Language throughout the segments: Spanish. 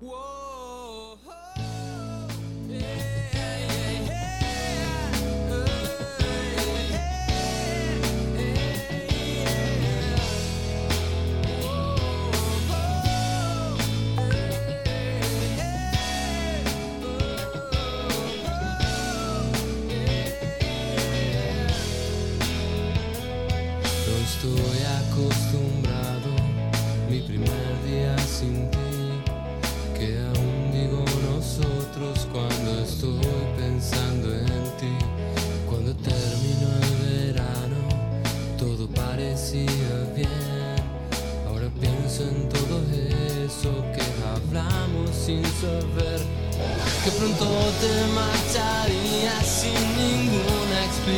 sin que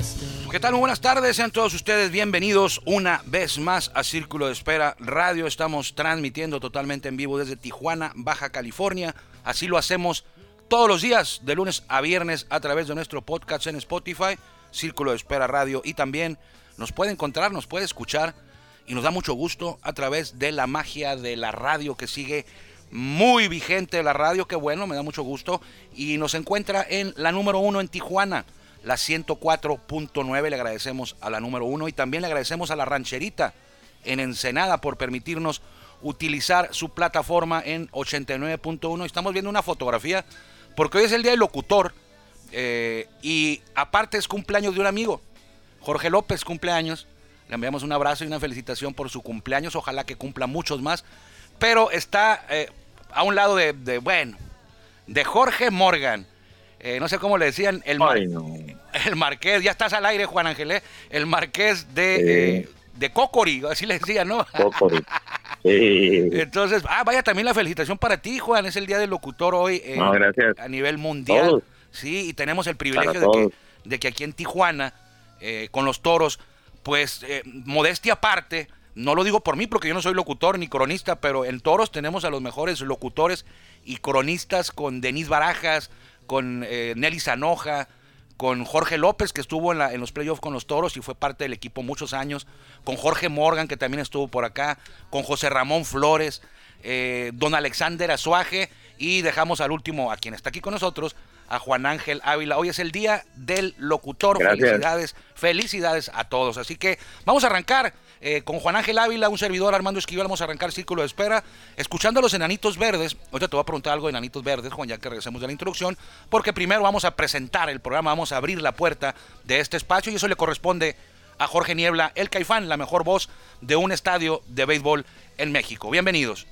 este. ¿Qué tal? Muy buenas tardes, sean todos ustedes bienvenidos una vez más a Círculo de Espera Radio. Estamos transmitiendo totalmente en vivo desde Tijuana, Baja California. Así lo hacemos todos los días, de lunes a viernes, a través de nuestro podcast en Spotify, Círculo de Espera Radio, y también nos puede encontrar, nos puede escuchar, y nos da mucho gusto a través de la magia de la radio que sigue muy vigente la radio, que bueno, me da mucho gusto, y nos encuentra en la número uno en Tijuana, la 104.9, le agradecemos a la número uno, y también le agradecemos a la rancherita en Ensenada por permitirnos utilizar su plataforma en 89.1. Estamos viendo una fotografía porque hoy es el día del locutor eh, y aparte es cumpleaños de un amigo. Jorge López cumpleaños. Le enviamos un abrazo y una felicitación por su cumpleaños. Ojalá que cumpla muchos más. Pero está eh, a un lado de, bueno, de Jorge Morgan. Eh, no sé cómo le decían, el, el marqués, ya estás al aire, Juan Ángel, el marqués de, de Cocori, así le decían, ¿no? Cocori. Entonces, ah, vaya también la felicitación para ti, Juan. Es el día del locutor hoy eh, a nivel mundial. Sí, y tenemos el privilegio de que, aquí en Tijuana, eh, con los toros, pues, eh, modestia aparte, no lo digo por mí porque yo no soy locutor ni cronista, pero en toros tenemos a los mejores locutores y cronistas con Denis Barajas, con Nelly Zanoja, con Jorge López, que estuvo en, la, en los playoffs con los Toros y fue parte del equipo muchos años, con Jorge Morgan, que también estuvo por acá, con José Ramón Flores, eh, don Alexander Azuaje, y dejamos al último, a quien está aquí con nosotros, a Juan Ángel Ávila. Hoy es el día del locutor. Felicidades, felicidades a todos. Así que vamos a arrancar eh, con Juan Ángel Ávila, un servidor Armando Esquivel. Vamos a arrancar Círculo de Espera, escuchando a los enanitos verdes. Ahorita te voy a preguntar algo de enanitos verdes, Juan, ya que regresemos de la introducción, porque primero vamos a presentar el programa, vamos a abrir la puerta de este espacio y eso le corresponde a Jorge Niebla, el Caifán, la mejor voz de un estadio de béisbol en México. Bienvenidos.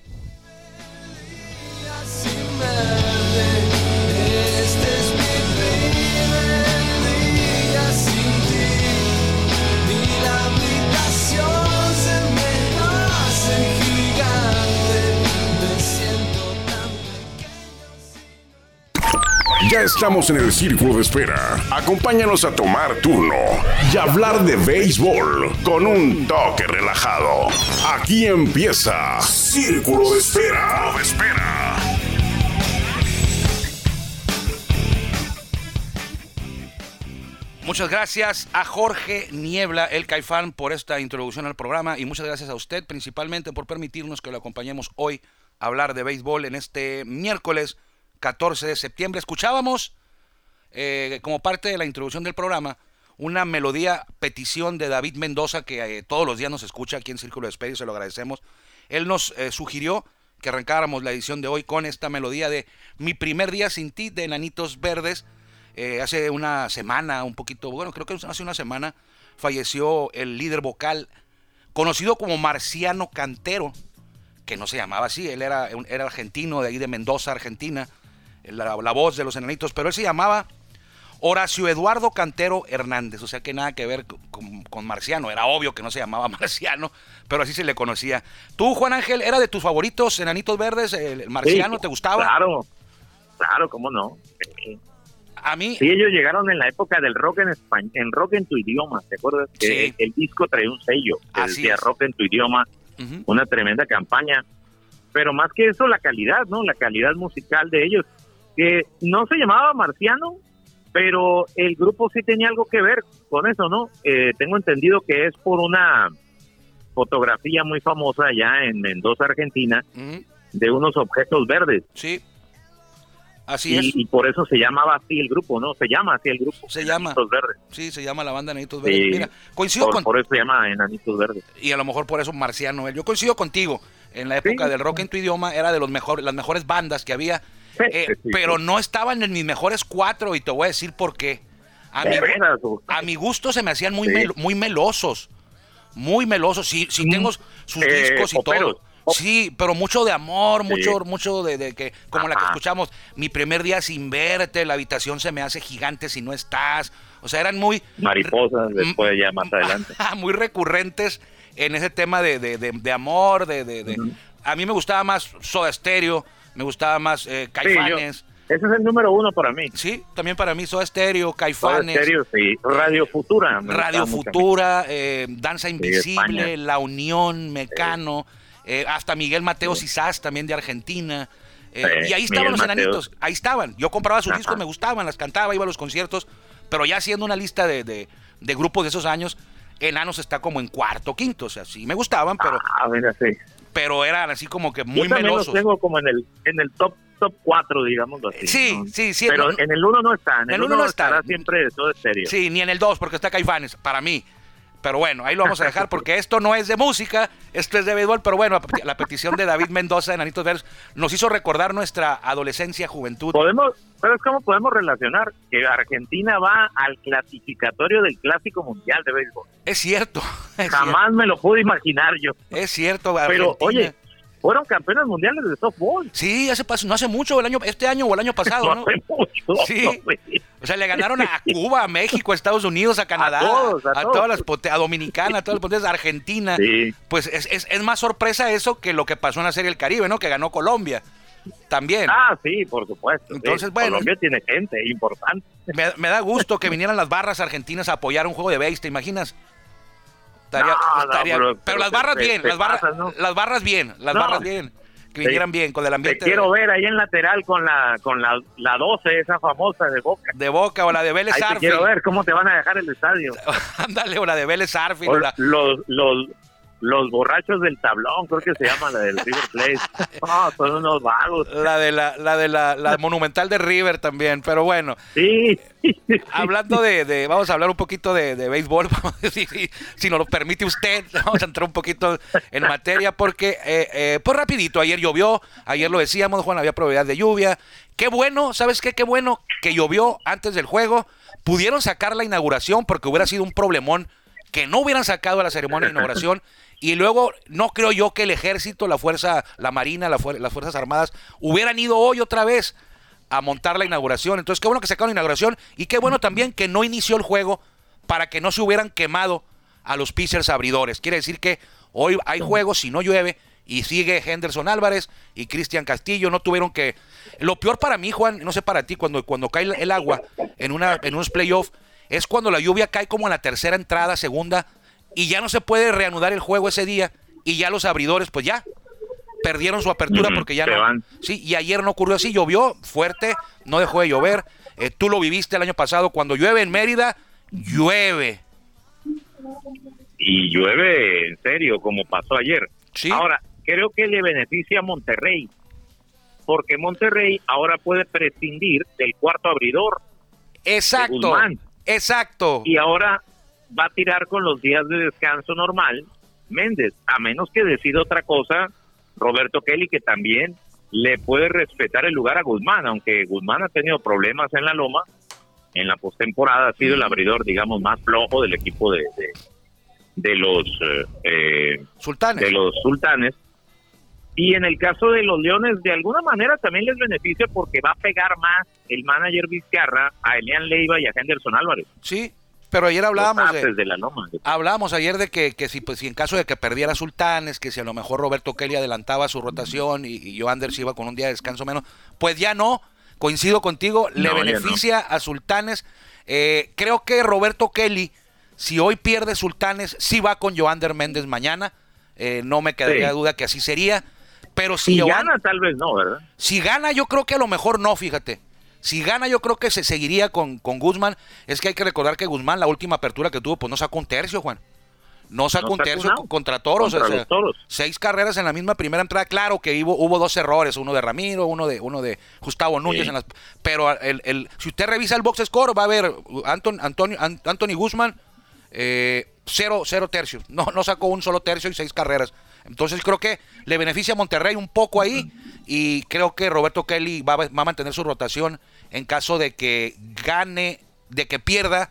Ya estamos en el círculo de espera. Acompáñanos a tomar turno y hablar de béisbol con un toque relajado. Aquí empieza Círculo de Espera. Espera. Muchas gracias a Jorge Niebla, el Caifán, por esta introducción al programa y muchas gracias a usted principalmente por permitirnos que lo acompañemos hoy a hablar de béisbol en este miércoles 14 de septiembre. Escuchábamos, eh, como parte de la introducción del programa, una melodía petición de David Mendoza, que eh, todos los días nos escucha aquí en Círculo de Espera y se lo agradecemos. Él nos eh, sugirió que arrancáramos la edición de hoy con esta melodía de Mi primer día sin ti de Enanitos Verdes. hace una semana, un poquito, bueno, creo que hace una semana, falleció el líder vocal conocido como Marciano Cantero, que no se llamaba así, él era, era argentino de ahí de Mendoza, Argentina la, voz de los enanitos, pero él se llamaba Horacio Eduardo Cantero Hernández, o sea que nada que ver con, Marciano, era obvio que no se llamaba Marciano, pero así se le conocía. Tú, Juan Ángel, ¿era de tus favoritos Enanitos Verdes? ¿El Marciano te gustaba? Claro, claro, cómo no. A mí. Sí, ellos llegaron en la época del rock en español, en rock en tu idioma, ¿te acuerdas? Que el, disco traía un sello, así decía rock en tu idioma, una tremenda campaña. Pero más que eso, la calidad, ¿no? La calidad musical de ellos que no se llamaba Marciano, pero el grupo sí tenía algo que ver con eso, ¿no? Eh, tengo entendido que es por una fotografía muy famosa allá en Mendoza, Argentina, de unos objetos verdes. Sí. Así es. Y por eso se llamaba así el grupo, ¿no? Se llama así el grupo. Se llama. Verdes. Sí, se llama la banda Enanitos Verdes. Mira, coincido por, con... por eso se llama Enanitos Verdes. Y a lo mejor por eso Marciano. Yo coincido contigo. En la época del rock en tu idioma era de los mejores, las mejores bandas que había. Eh, pero no estaban en mis mejores cuatro y te voy a decir por qué. A, mi, a mi gusto se me hacían muy, muy melosos. Muy melosos. Sí, sí mm. tengo sus eh, discos y todo. Sí, pero mucho de amor, mucho, mucho de, que, como la que escuchamos, mi primer día sin verte, la habitación se me hace gigante si no estás. O sea, eran muy... Mariposas después ya más adelante. muy recurrentes en ese tema de, de amor, de... A mí me gustaba más Soda Stereo, me gustaba más eh, Caifanes. ese es el número uno para mí. Sí, también para mí Soda Stereo, Caifanes. Soda Stereo, sí. Radio Futura. Radio Futura, eh, Danza Invisible, La Unión, Mecano. Eh, hasta Miguel Mateo Cisás, también de Argentina. Eh, y ahí estaban los enanitos, ahí estaban. Yo compraba sus discos, me gustaban, las cantaba, iba a los conciertos, pero ya haciendo una lista de, de, grupos de esos años, Enanos está como en cuarto, quinto, o sea, sí me gustaban, pero... Ah, mira, sí. Pero eran así como que muy Yo melosos. los tengo como en el, en el top top 4, digamos así. Sí, sí, sí. Pero en el 1 no está. En el 1 no está. siempre todo serio. Sí, ni en el 2, porque está Caifanes, para mí. Pero bueno, ahí lo vamos a dejar porque esto no es de música, esto es de béisbol. Pero bueno, la petición de David Mendoza de Nanitos Verdes nos hizo recordar nuestra adolescencia, juventud. Podemos, pero es como podemos relacionar que Argentina va al clasificatorio del Clásico Mundial de Béisbol. Es cierto. Jamás me lo pude imaginar yo. Es cierto, Pero oye, fueron campeones mundiales de softball. Sí, hace no hace mucho, el año, este año o el año pasado, ¿no? Hace mucho, sí. O sea, le ganaron a Cuba, a México, a Estados Unidos, a Canadá, a, todas las a Dominicana, a todas las potencias, a Argentina. Sí. Pues es, es, es, más sorpresa eso que lo que pasó en la Serie del Caribe, ¿no? Que ganó Colombia. También. Ah, sí, por supuesto. Entonces, bueno. Colombia tiene gente importante. Me, me, da gusto que vinieran las barras argentinas a apoyar un juego de base, ¿te imaginas? pero, las barras bien, las, barras, las barras bien, las barras bien. Que vinieran bien con el ambiente. Te quiero ver ahí en lateral con la con la, la 12, esa famosa de Boca. De Boca o la de Vélez Arfield. quiero ver cómo te van a dejar el estadio. Ándale, o la de Vélez Arfield. los, los, los borrachos del tablón, creo que se llama la del River Plate. No, son unos vagos. La de la, la de la, la monumental de River también, pero bueno. Sí. Hablando de, de, vamos a hablar un poquito de, de béisbol, si, si, si, nos lo permite usted, vamos a entrar un poquito en materia, porque, eh, eh, pues rapidito, ayer llovió, ayer lo decíamos, Juan, había probabilidad de lluvia. Qué bueno, ¿sabes qué? Qué bueno que llovió antes del juego. Pudieron sacar la inauguración porque hubiera sido un problemón que no hubieran sacado la ceremonia de inauguración y luego no creo yo que el ejército, la fuerza, la marina, las fuerzas armadas hubieran ido hoy otra vez a montar la inauguración. Entonces qué bueno que sacaron la inauguración y qué bueno también que no inició el juego para que no se hubieran quemado a los pitchers abridores. Quiere decir que hoy hay juegos si no llueve y sigue Henderson Álvarez y Cristian Castillo. No tuvieron que. Lo peor para mí, Juan, no sé para ti, cuando, cuando cae el agua en, una, en unos playoffs, es cuando la lluvia cae como en la tercera entrada, segunda y ya no se puede reanudar el juego ese día y ya los abridores pues ya perdieron su apertura porque ya no. Sí, y ayer no ocurrió así, llovió fuerte, no dejó de llover. Eh, tú lo viviste el año pasado, cuando llueve en Mérida, llueve. Y llueve en serio, como pasó ayer. ¿Sí? Ahora, creo que le beneficia a Monterrey, porque Monterrey ahora puede prescindir del cuarto abridor. Exacto. Exacto. Y ahora va a tirar con los días de descanso normal Méndez, a menos que decida otra cosa Roberto Kelly, que también le puede respetar el lugar a Guzmán, aunque Guzmán ha tenido problemas en la loma, en la postemporada ha sido el abridor, digamos, más flojo del equipo de, de, los eh, eh, sultanes. de los sultanes. Y en el caso de los Leones, de alguna manera también les beneficia porque va a pegar más el manager Vizcarra a Elian Leiva y a Henderson Álvarez. Sí, pero ayer hablábamos de, la hablábamos ayer de que, que, si pues si en caso de que perdiera Sultanes, que si a lo mejor Roberto Kelly adelantaba su rotación y, y Joander iba con un día de descanso menos, pues ya no, coincido contigo, le beneficia a Sultanes. Eh, creo que Roberto Kelly, si hoy pierde Sultanes, sí va con Joander Méndez mañana. Eh, no me quedaría duda que así sería. Pero si, gana, tal vez no, ¿verdad? Si gana, yo creo que a lo mejor no, fíjate. Si gana, yo creo que se seguiría con, con Guzmán. Es que hay que recordar que Guzmán, la última apertura que tuvo, pues no sacó un tercio, Juan. No sacó un tercio contra Toros. Seis carreras en la misma primera entrada. Claro que hubo, hubo dos errores, uno de Ramiro, uno de uno de Gustavo Núñez. pero el, si usted revisa el box score, va a ver Anton, Antonio, Anthony Guzmán, eh, cero, cero tercios. No, no sacó un solo tercio y seis carreras. Entonces creo que le beneficia a Monterrey un poco ahí y creo que Roberto Kelly va, va a mantener su rotación en caso de que gane, de que pierda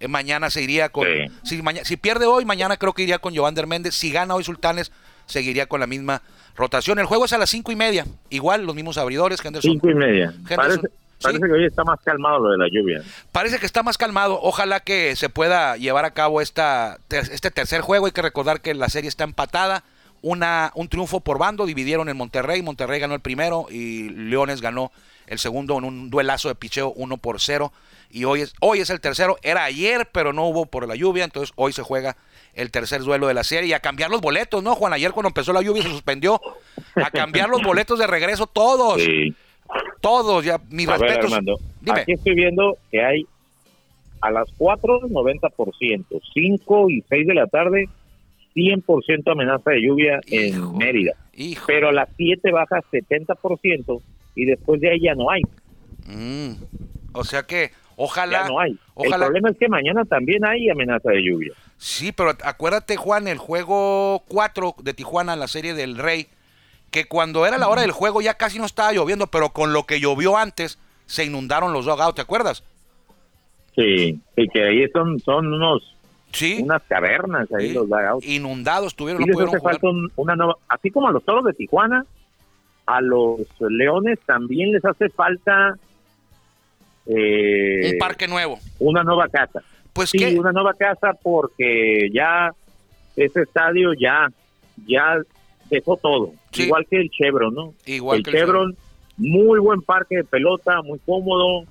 eh, mañana se iría con. Si, si pierde hoy, mañana creo que iría con Giovanni Méndez. Si gana hoy Sultanes, seguiría con la misma rotación. El juego es a las cinco y media. Igual, los mismos abridores. Henderson. Cinco y media. parece, que hoy está más calmado lo de la lluvia. Parece que está más calmado. Ojalá que se pueda llevar a cabo esta, este tercer juego. Hay que recordar que la serie está empatada. Una, un triunfo por bando. Dividieron en Monterrey. Monterrey ganó el primero y Leones ganó el segundo en un duelazo de picheo 1 por 0 y hoy es, hoy es el tercero. Era ayer, pero no hubo por la lluvia, entonces hoy se juega el tercer duelo de la serie y a cambiar los boletos, ¿no, Juan? Ayer cuando empezó la lluvia se suspendió. A cambiar los boletos de regreso todos. Todos, ya, mis a respetos. Dime. Aquí estoy viendo que hay a las 4, 90%, 5 y 6 de la tarde, 100% amenaza de lluvia en Mérida. Pero a las 7 baja 70% y después de ahí ya no hay. Mm. O sea que ojalá... Ya no hay. El problema es que mañana también hay amenaza de lluvia. Sí, pero acuérdate Juan, el juego 4 de Tijuana, la serie del Rey, que cuando era la hora del juego ya casi no estaba lloviendo, pero con lo que llovió antes se inundaron los dugouts, ¿te acuerdas? Sí, y que ahí son, son unos sí, unas cavernas ahí los dugouts. Inundados tuvieron, no pudieron Falta una nueva, así como a los toros de Tijuana, a los leones también les hace falta eh, un parque nuevo. Una nueva casa. Pues sí, una nueva casa porque ya ese estadio ya ya dejó todo. Igual que el Chevron, ¿no? Igual el, Chevron, muy buen parque de pelota, muy cómodo,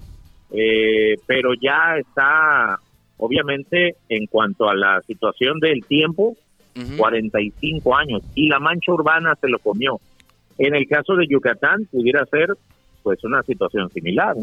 eh, pero ya está, obviamente, en cuanto a la situación del tiempo, 45 años. Y la mancha urbana se lo comió. En el caso de Yucatán, pudiera ser pues una situación similar.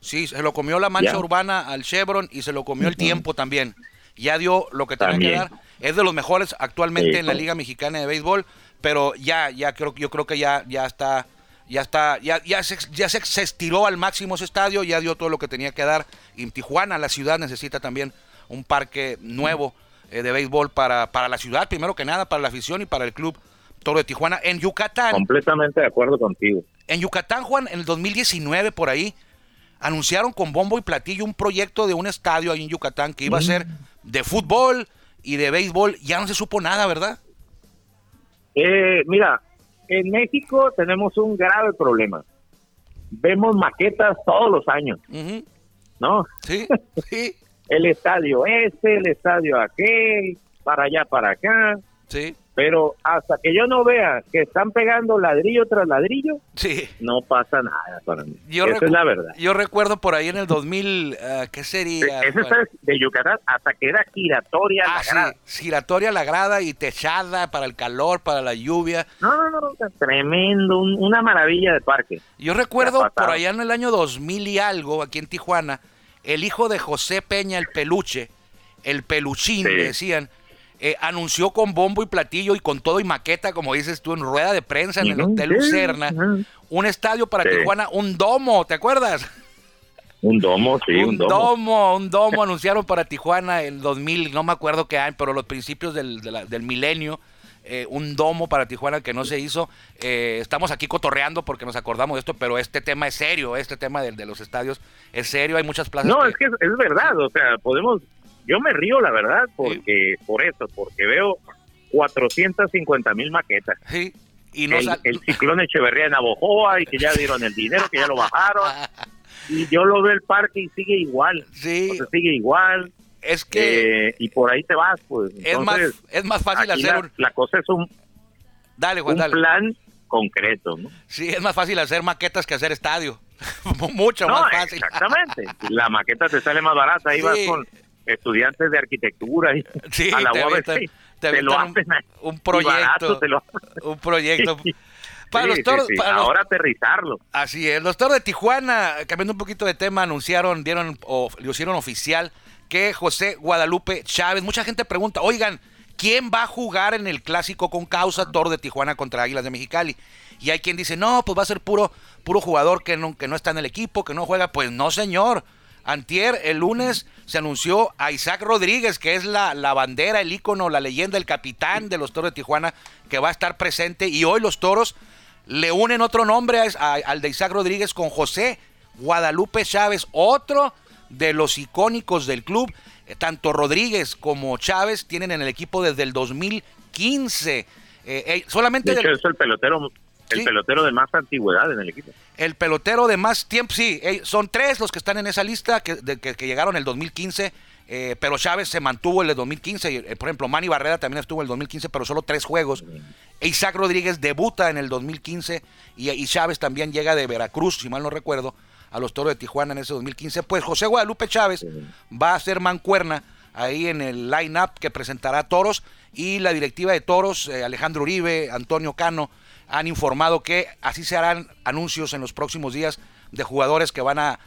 Sí, se lo comió la mancha urbana al Chevron y se lo comió el tiempo también. Ya dio lo que tenía que dar. Es de los mejores actualmente en la Liga Mexicana de Béisbol, pero ya, ya creo, yo creo que ya, ya está, ya está, ya, ya, se, ya se, estiró al máximo ese estadio, ya dio todo lo que tenía que dar. Y Tijuana, la ciudad, necesita también un parque nuevo eh, de béisbol para, para la ciudad, primero que nada, para la afición y para el club Toro de Tijuana. En Yucatán. Completamente de acuerdo contigo. En Yucatán, Juan, en el 2019 por ahí, anunciaron con bombo y platillo un proyecto de un estadio ahí en Yucatán que iba a ser de fútbol y de béisbol. Ya no se supo nada, ¿verdad? Eh, mira, en México tenemos un grave problema. Vemos maquetas todos los años, ¿no? Sí, sí. El estadio este, el estadio aquel, para allá, para acá. Sí. Pero hasta que yo no vea que están pegando ladrillo tras ladrillo, sí. no pasa nada para mí. Esa es la verdad. Yo recuerdo por ahí en el 2000, ah, ¿qué sería? Ese es de Yucatán hasta que era giratoria ah, la grada. giratoria la grada y techada para el calor, para la lluvia. No, no, no, tremendo, una maravilla de parque. Yo recuerdo por allá en el año 2000 y algo, aquí en Tijuana, el hijo de José Peña, el peluche, el peluchín, decían eh, anunció con bombo y platillo y con todo y maqueta, como dices tú, en rueda de prensa en el Hotel Lucerna, un estadio para Tijuana, un domo, ¿te acuerdas? Un domo, sí, un, domo. Un domo anunciaron para Tijuana el 2000, no me acuerdo qué año, pero los principios del, del milenio. Eh, un domo para Tijuana que no se hizo. Eh, estamos aquí cotorreando porque nos acordamos de esto, pero este tema es serio, este tema de, de los estadios es serio, hay muchas plazas. No, es que es verdad, o sea, podemos yo me río, la verdad, porque por eso, porque veo 450 mil maquetas. Sí. Y no el, ciclón Echeverría en Abojoa y que ya dieron el dinero, que ya lo bajaron. y yo lo veo el parque y sigue igual. Sí. sigue igual. Es que... Eh, y por ahí te vas, pues. es, más, es más fácil hacer la, un... La cosa es un... Dale, Juan, un plan concreto, ¿no? Sí, es más fácil hacer maquetas que hacer estadio. Mucho más fácil. Exactamente. la maqueta te sale más barata. Ahí vas con estudiantes de arquitectura y a la te, te, un, proyecto un proyecto para los toros, ahora aterrizarlo. Así es, los toros de Tijuana, cambiando un poquito de tema, anunciaron, dieron o lo hicieron oficial que José Guadalupe Chávez, mucha gente pregunta, oigan, ¿quién va a jugar en el clásico con causa Toro de Tijuana contra Águilas de Mexicali? Y hay quien dice, no, pues va a ser puro, puro jugador que no, que no está en el equipo, que no juega. Pues no, señor. Antier, el lunes, se anunció a Isaac Rodríguez, que es la, la bandera, el ícono, la leyenda, el capitán de los Toros de Tijuana, que va a estar presente. Y hoy los Toros le unen otro nombre al de Isaac Rodríguez con José Guadalupe Chávez, otro de los icónicos del club. Eh, tanto Rodríguez como Chávez tienen en el equipo desde el 2015. Eh, eh, solamente de hecho, es el pelotero el pelotero de más antigüedad en el equipo. El pelotero de más tiempo, sí. son tres los que están en esa lista que, que, llegaron en el 2015. Eh, pero Chávez se mantuvo en el 2015. Eh, por ejemplo, Manny Barrera también estuvo en el 2015, pero solo tres juegos. Isaac Rodríguez debuta en el 2015 y, y, Chávez también llega de Veracruz, si mal no recuerdo, a los Toros de Tijuana en ese 2015. Pues José Guadalupe Chávez va a ser mancuerna ahí en el line-up que presentará Toros y la directiva de Toros, eh, Alejandro Uribe, Antonio Cano, han informado que así se harán anuncios en los próximos días de jugadores que van a,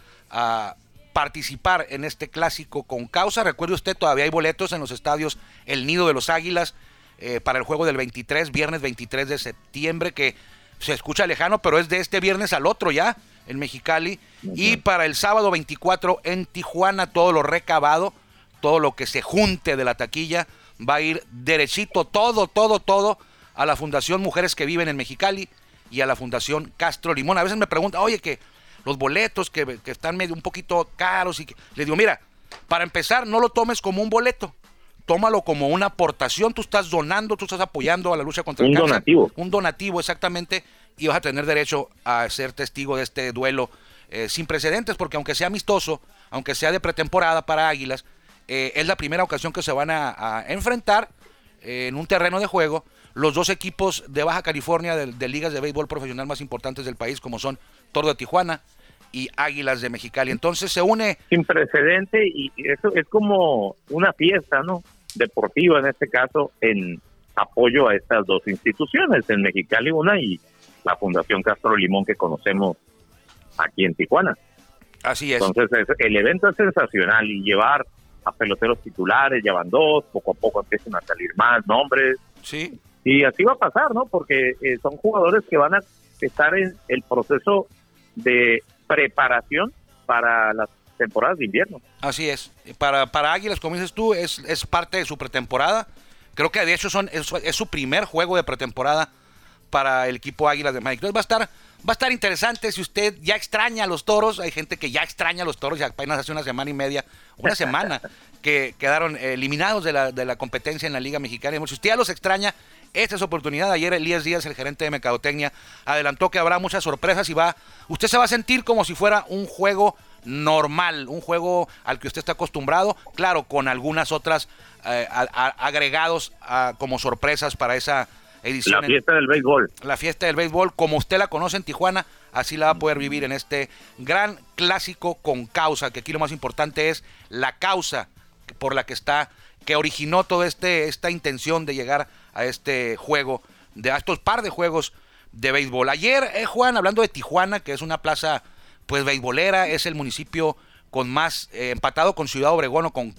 participar en este clásico con causa. Recuerde usted, todavía hay boletos en los estadios El Nido de los Águilas eh, para el juego del 23, viernes 23 de septiembre, que se escucha lejano, pero es de este viernes al otro ya, en Mexicali. Y para el sábado 24 en Tijuana, todo lo recabado, todo lo que se junte de la taquilla, va a ir derechito, todo, todo, todo a la Fundación Mujeres que Viven en Mexicali y a la Fundación Castro Limón. A veces me preguntan, oye, que los boletos que, están medio un poquito caros y que... Le digo, mira, para empezar, no lo tomes como un boleto, tómalo como una aportación, tú estás donando, tú estás apoyando a la lucha contra el cáncer. Un donativo. Un donativo, exactamente, y vas a tener derecho a ser testigo de este duelo eh, sin precedentes, porque aunque sea amistoso, aunque sea de pretemporada para Águilas, eh, es la primera ocasión que se van a, enfrentar eh, en un terreno de juego los dos equipos de Baja California de, ligas de béisbol profesional más importantes del país, como son Toro de Tijuana y Águilas de Mexicali. Entonces se une... Sin precedente y eso es como una fiesta, ¿no? Deportiva en este caso, en apoyo a estas dos instituciones, en Mexicali una y la Fundación Castro Limón que conocemos aquí en Tijuana. Así es. Entonces el evento es sensacional y llevar a peloteros titulares, llevan dos, poco a poco empiezan a salir más nombres. Sí. Y así va a pasar, ¿no? Porque eh, son jugadores que van a estar en el proceso de preparación para las temporadas de invierno. Así es. Para, para Águilas, como dices tú, es, es parte de su pretemporada. Creo que de hecho son, es, su primer juego de pretemporada para el equipo Águilas de México. Entonces va a estar va a estar interesante si usted ya extraña a los toros. Hay gente que ya extraña a los toros y apenas hace una semana y media, una semana, que quedaron eliminados de la, de la competencia en la Liga Mexicana. Si usted ya los extraña, esta es oportunidad. Ayer Elías Díaz, el gerente de Mercadotecnia, adelantó que habrá muchas sorpresas y va, usted se va a sentir como si fuera un juego normal, un juego al que usted está acostumbrado, claro, con algunas otras eh, agregados como sorpresas para esa edición. La fiesta del béisbol. La fiesta del béisbol, como usted la conoce en Tijuana, así la va a poder vivir en este gran clásico con causa, que aquí lo más importante es la causa por la que está, que originó toda este, esta intención de llegar a este juego, de a estos par de juegos de béisbol. Ayer, eh, Juan, hablando de Tijuana, que es una plaza pues beisbolera, es el municipio con más eh, empatado con Ciudad Obregón o con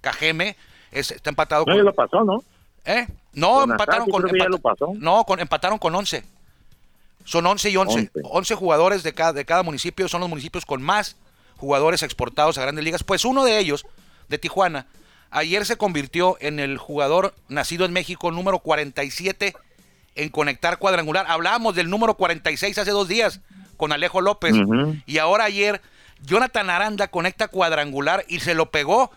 Cajeme, es, está empatado no, con... lo pasó, ¿no? ¿Eh? No, empataron con, no, con, empataron con 11. Son 11 y 11. 11, jugadores de cada, de cada municipio, son los municipios con más jugadores exportados a grandes ligas. Pues uno de ellos, de Tijuana, Ayer se convirtió en el jugador nacido en México número 47 en conectar cuadrangular. Hablábamos del número 46 hace dos días con Alejo López. Y ahora ayer Jonathan Aranda conecta cuadrangular y se lo pegó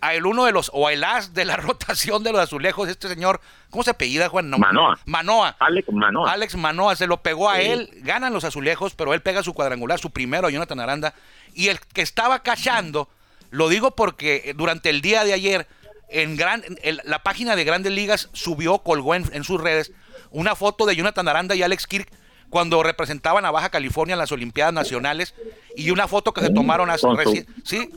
a el uno de los, o el as de la rotación de los azulejos, este señor, ¿cómo se apellida, Juan? Manoa. Manoa. Alex Manoa. Alex Manoa, se lo pegó a él, ganan los azulejos, pero él pega su cuadrangular, su primero a Jonathan Aranda. Y el que estaba cachando lo digo porque durante el día de ayer, en gran, la página de Grandes Ligas subió, colgó en, sus redes una foto de Jonathan Aranda y Alex Kirk cuando representaban a Baja California en las Olimpiadas Nacionales y una foto que se tomaron hace recién. Sí,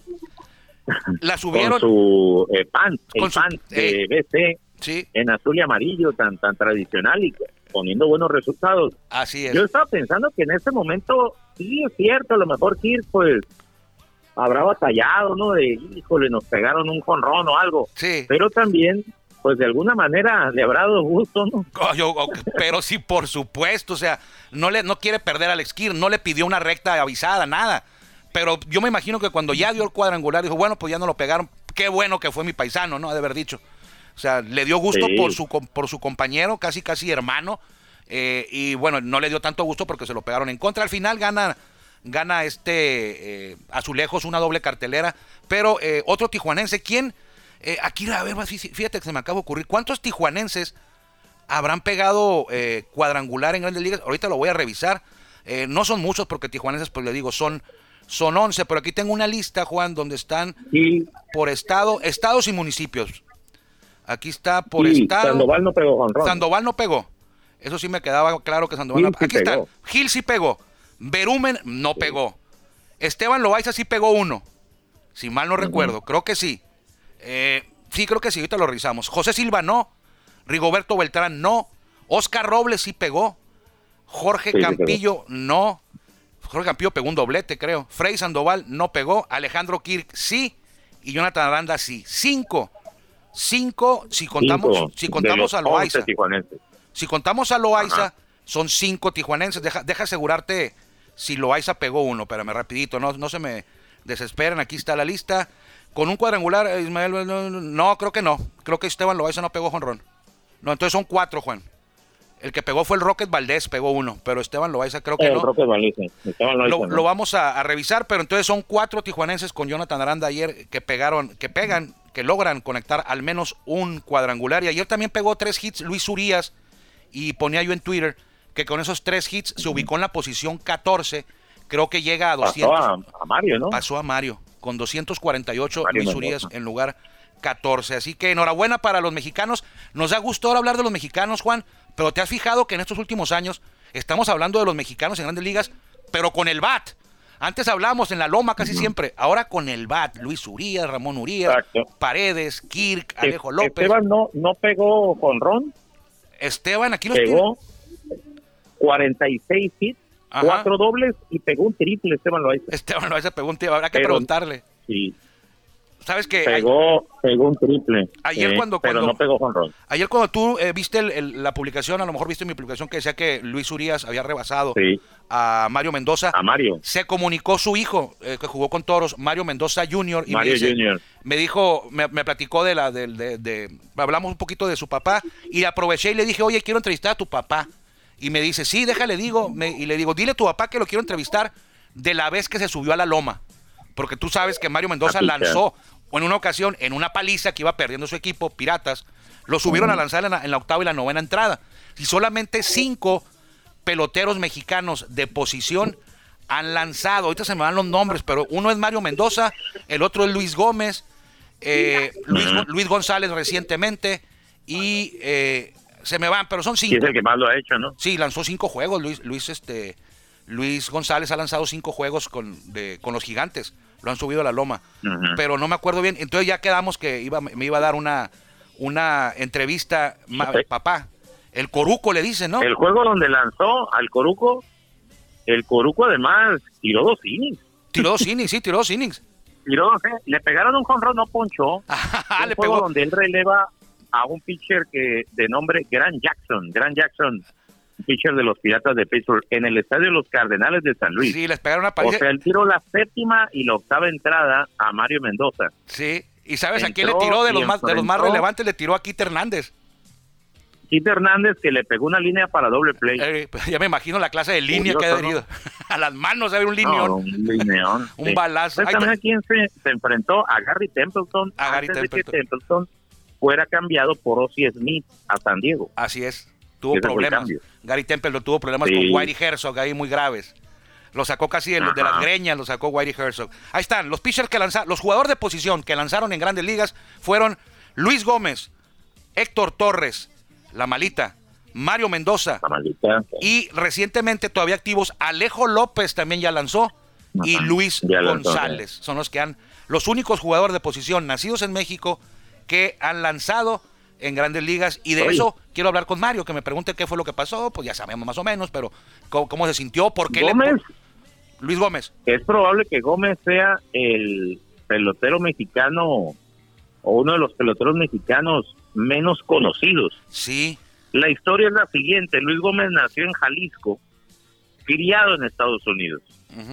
la subieron. Con su eh, pan, el pan de BC, sí. en azul y amarillo, tan, tan tradicional y poniendo buenos resultados. Así es. Yo estaba pensando que en este momento, sí es cierto, a lo mejor Kirk, pues, habrá batallado, ¿no? De, híjole, nos pegaron un jonrón o algo. Sí. Pero también, pues, de alguna manera le habrá dado gusto, ¿no? Pero sí, por supuesto, o sea, no le no quiere perder al Kirk, no le pidió una recta avisada, nada. Pero yo me imagino que cuando ya dio el cuadrangular, dijo, bueno, pues ya no lo pegaron. Qué bueno que fue mi paisano, ¿no? Ha de haber dicho. O sea, le dio gusto Sí. por, su, por su compañero, casi casi hermano. eh, y bueno, no le dio tanto gusto porque se lo pegaron en contra. Al final gana, gana este eh, Azulejos una doble cartelera. Pero eh, otro tijuanense, ¿quién? Eh, aquí, a ver, fí- fíjate que se me acaba de ocurrir. ¿Cuántos tijuanenses habrán pegado eh, cuadrangular en grandes ligas? Ahorita lo voy a revisar. No son muchos porque tijuanenses, pues le digo, son, son 11. Pero aquí tengo una lista, Juan, donde están por estado, estados y municipios. Aquí está por estado. Sandoval no pegó jonrón. Sandoval no pegó. Eso sí me quedaba claro que Sandoval Gil no Aquí está. pegó. Gil sí pegó. Berumen no pegó. Esteban Loaiza sí pegó uno. Si mal no recuerdo. Creo que sí. Eh, sí, creo que sí. Ahorita lo revisamos. José Silva no. Rigoberto Beltrán no. Oscar Robles sí pegó. Jorge Sí. Campillo no. Jorge Campillo pegó un doblete, creo. Frey Sandoval no pegó. Alejandro Kirk sí. Y Jonathan Aranda sí. Cinco. Cinco si contamos, Cinco si contamos a Loaiza. 11 tijuanenses. Si contamos a Loaiza, Ajá. son cinco tijuanenses. Deja, deja asegurarte si Loaiza pegó uno. Espérame, rapidito. No, no se me desesperen. Aquí está la lista. Con un cuadrangular, Ismael... No, no, creo que no. Creo que Esteban Loaiza no pegó jonrón. No, entonces son cuatro, Juan. El que pegó fue el Rocket Valdés, pegó uno. Pero Esteban Loaiza creo que El no. Roque Valice. Esteban Loaiza, Lo, ¿no? lo vamos a, a revisar, pero entonces son cuatro tijuanenses con Jonathan Aranda ayer que pegaron, que pegan, que logran conectar al menos un cuadrangular. Y ayer también pegó tres hits Luis Urias y ponía yo en Twitter que con esos tres hits se ubicó en la posición 14. Creo que llega a 200. Pasó a, a Mario, ¿no? Pasó a Mario con 248 Mario Luis. Urias en lugar 14. Así que enhorabuena para los mexicanos. Nos da gusto ahora hablar de los mexicanos, Juan, pero te has fijado que en estos últimos años estamos hablando de los mexicanos en grandes ligas, pero con el BAT. Antes hablábamos en la loma casi siempre, ahora con el BAT. Luis Urias, Ramón Urias, Exacto. Paredes, Kirk, Es- Alejo López. Esteban no, no pegó jonrón, Esteban, aquí los pegó 46 hits, Ajá. cuatro dobles y pegó un triple Esteban Loaiza. Esteban no esa pregunta, habrá que Pero- preguntarle. Sí, ¿Sabes que pegó, pegó un triple. Ayer Sí, cuando- Pero cuando- no pegó jonrón. Ayer cuando tú eh, viste el- el- la publicación, a lo mejor viste mi publicación que decía que Luis Urias había rebasado Sí, a Mario Mendoza. a Mario. Se comunicó su hijo, eh, que jugó con toros, Mario Mendoza Jr. Y Mario me, dice- Jr.. me dijo, me, me platicó de la, de, de- hablamos un poquito de su papá y aproveché y le dije, oye, quiero entrevistar a tu papá. Y me dice, sí, déjale, digo, me- y le digo, dile a tu papá que lo quiero entrevistar de la vez que se subió a la loma. Porque tú sabes que Mario Mendoza lanzó en una ocasión, en una paliza que iba perdiendo su equipo, Piratas, lo subieron a lanzar en la, en la octava y la novena entrada. Y solamente cinco peloteros mexicanos de posición han lanzado. Ahorita se me van los nombres, pero uno es Mario Mendoza, el otro es Luis Gómez, eh, Luis, Luis González recientemente y eh, se me van, pero son cinco. es el que más lo ha hecho, ¿no? Sí, lanzó cinco juegos. Luis, Luis, este, Luis González ha lanzado cinco juegos con, de- con los gigantes. Lo han subido a la loma. Pero no me acuerdo bien. Entonces ya quedamos que iba, me iba a dar una, una entrevista, ma- papá. El Coruco le dice, ¿no? El juego donde lanzó al Coruco, el Coruco además tiró dos innings. Tiró dos innings, sí, tiró dos innings. Tiró, eh, le pegaron un jonrón, no ponchó. Ah, le juego pegó. donde él releva a un pitcher que de nombre Grant Jackson. Grant Jackson, pitcher de los Piratas de Pittsburgh, en el estadio de los Cardenales de San Luis. Sí, les pegaron una o paliza. sea, él tiró la séptima y la octava entrada a Mario Mendoza. Sí. ¿Y sabes a quién le tiró de los más, de los más relevantes? Le tiró a Kit Hernández. Kit Hernández que le pegó una línea para doble play. Eh, pues ya me imagino la clase de línea que ha Curioso, herido. A las manos, ¿sabes? Un No, lineón. un lineón. Un sí. balazo. ¿Sabes Ahí también te- a quién se, se enfrentó? A Gary Templeton. A Gary antes de que Templeton. Templeton fuera cambiado por Ozzie Smith a San Diego. Así es. Tuvo problemas. Gary Temple lo tuvo problemas Sí. con Whitey Herzog ahí muy graves. Lo sacó casi de, de las greñas, lo sacó Whitey Herzog. Ahí están, los pitchers que lanzaron, los jugadores de posición que lanzaron en grandes ligas fueron Luis Gómez, Héctor Torres, La Malita, Mario Mendoza La maldita. y recientemente todavía activos Alejo López también ya lanzó y Luis ya lanzó, González. Son los que han, los únicos jugadores de posición nacidos en México que han lanzado en grandes ligas. Y de Oye. eso quiero hablar con Mario, que me pregunte qué fue lo que pasó. Pues ya sabemos más o menos, pero cómo, cómo se sintió, por qué le- Luis Gómez. es probable que Gómez sea el pelotero mexicano o uno de los peloteros mexicanos menos conocidos. Sí, La historia es la siguiente, Luis Gómez nació en Jalisco, criado en Estados Unidos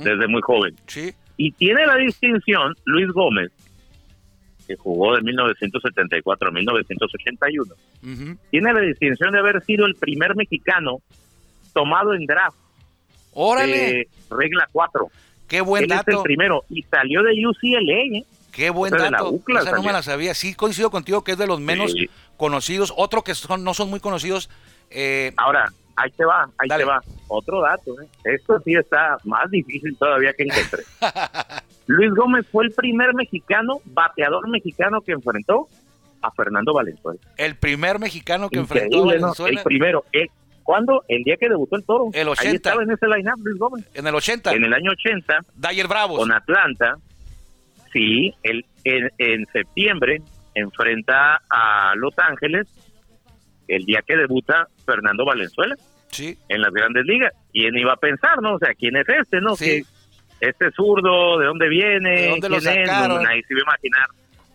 desde muy joven. sí, Y tiene la distinción, Luis Gómez, que jugó de 1974 a 1981, ujú. tiene la distinción de haber sido el primer mexicano tomado en draft Órale, regla 4. qué buen Él es el dato. primero y salió de UCLA. ¿eh? Qué buen o sea, dato. UCLA Esa no me la sabía. Sí, coincido contigo que es de los menos Sí. conocidos. Otro que son, no son muy conocidos. eh, Ahora, ahí te va, ahí Dale. te va. Otro dato, ¿eh? esto sí está más difícil todavía que encontré. Luis Gómez fue el primer mexicano, bateador mexicano que enfrentó a Fernando Valenzuela. el primer mexicano que enfrentó a Increíble, ¿no? Valenzuela El primero. El, ¿Cuándo? El día que debutó el toro. El 80. Ahí estaba en ese line-up Luis Gómez. en el 80. En el año 80, Dyer Bravos. con Atlanta, sí, el, en, en septiembre enfrenta a Los Ángeles el día que debuta Fernando Valenzuela Sí, en las grandes ligas. ¿Quién iba a pensar, no? O sea, ¿quién es este, no? Sí. Que este zurdo, ¿de dónde viene? ¿De dónde lo sacaron? Nadie se iba a imaginar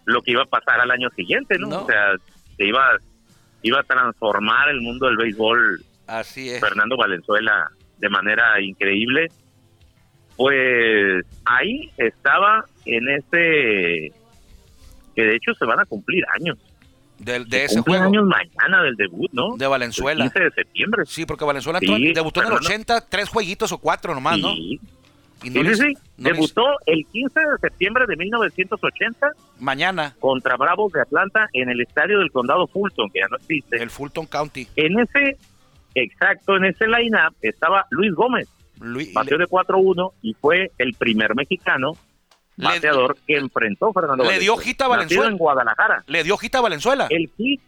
lo que iba a pasar al año siguiente, ¿no? No. O sea, se iba, iba a transformar el mundo del béisbol así es. Fernando Valenzuela de manera increíble. Pues ahí estaba en ese que de hecho se van a cumplir años. Del- de ese Cumplen juego. años mañana del debut, ¿no? De Valenzuela. El 15 de septiembre. Sí, porque Valenzuela Sí, entró- debutó en el Fernando. 80, tres jueguitos o cuatro nomás, ¿no? Sí, les- sí, les- Debutó el 15 de septiembre de 1980 mañana, contra Bravos de Atlanta en el estadio del condado Fulton, que ya no existe. el Fulton County. En ese, exacto, en ese line-up estaba Luis Gómez, Luis- bateó de 4-1 y fue el primer mexicano Le- bateador que enfrentó Fernando le dio hit a Valenzuela. en Guadalajara. le dio hita a Valenzuela. El hit,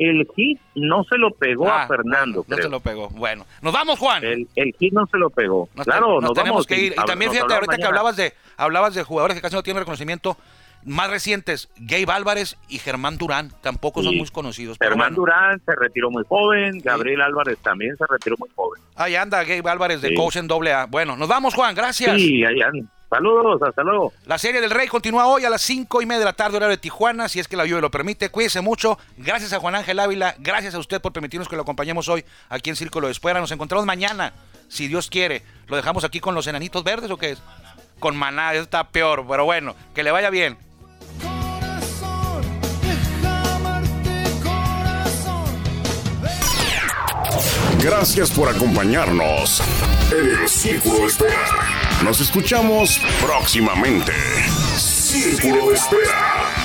el hit no se lo pegó Ah, a Fernando, No creo. se lo pegó. Bueno, nos vamos, Juan. El, el hit no se lo pegó. Nos, claro, nos nos, tenemos vamos que ir. Y también fíjate, ahorita que hablabas de, hablabas de jugadores que casi no tienen reconocimiento, más recientes, Gabe Álvarez y Germán Durán, tampoco son muy conocidos. Germán bueno. Durán se retiró muy joven, Gabriel Álvarez también se retiró muy joven. Ahí anda Gabe Álvarez de Sí. coach en doble A. Bueno, nos vamos, Juan, gracias. Sí, ahí andan. Saludos, hasta luego. La serie del Rey continúa hoy a las 5 y media de la tarde, horario de Tijuana, si es que la lluvia lo permite. Cuídese mucho. Gracias a Juan Ángel Ávila. Gracias a usted por permitirnos que lo acompañemos hoy aquí en Círculo de Espera. Nos encontramos mañana, si Dios quiere. ¿Lo dejamos aquí con los enanitos verdes o qué es? Con maná, eso está peor, pero bueno, que le vaya bien. Gracias por acompañarnos en el Círculo de Espera. Nos escuchamos próximamente. Espera.